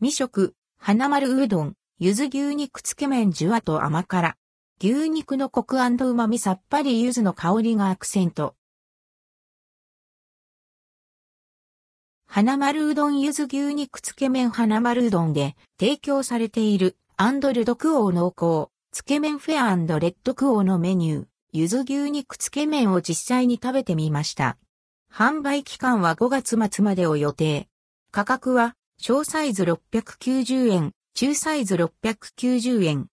未食、花丸うどん、ゆず牛肉つけ麺じゅわと甘辛。牛肉のコク旨味さっぱり柚子の香りがアクセント。花丸うどん柚子牛肉つけ麺花丸うどんで提供されているアンドルドクオー濃厚つけ麺フェアレッドクオーのメニュー、柚子牛肉つけ麺を実際に食べてみました。販売期間は5月末までを予定。価格は小サイズ690円、中サイズ690円。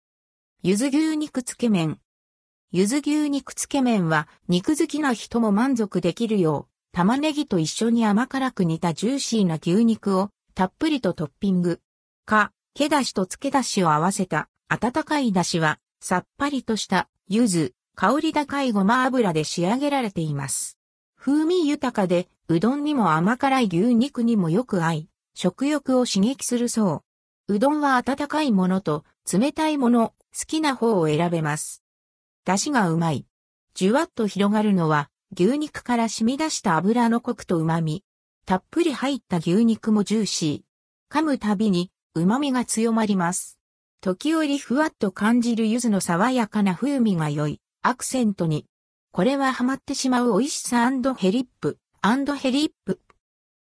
ゆず牛肉つけ麺。ゆず牛肉つけ麺は肉好きな人も満足できるよう、玉ねぎと一緒に甘辛く煮たジューシーな牛肉をたっぷりとトッピング。か、毛だしと漬けだしを合わせた温かいだしはさっぱりとした柚子、香り高いごま油で仕上げられています。風味豊かで、うどんにも甘辛い牛肉にもよく合い、食欲を刺激するそう。うどんは温かいものと冷たいもの、好きな方を選べます。出汁がうまい。じゅわっと広がるのは、牛肉から染み出した油のコクと旨味。たっぷり入った牛肉もジューシー。噛むたびに、旨味が強まります。時折ふわっと感じる柚子の爽やかな風味が良い、アクセントに。これはハマってしまう美味しさヘリップ、ヘリップ。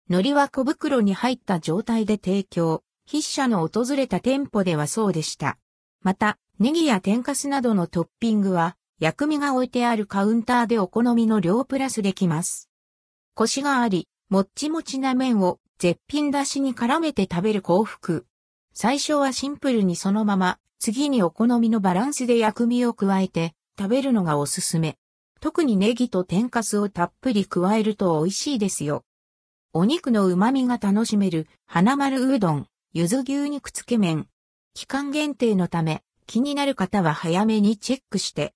海苔は小袋に入った状態で提供。筆者の訪れた店舗ではそうでした。また、ネギや天かすなどのトッピングは、薬味が置いてあるカウンターでお好みの量プラスできます。コシがあり、もっちもちな麺を絶品出汁に絡めて食べる幸福。最初はシンプルにそのまま、次にお好みのバランスで薬味を加えて食べるのがおすすめ。特にネギと天かすをたっぷり加えると美味しいですよ。お肉の旨味が楽しめる花丸うどん。ゆず牛肉つけ麺。期間限定のため、気になる方は早めにチェックして。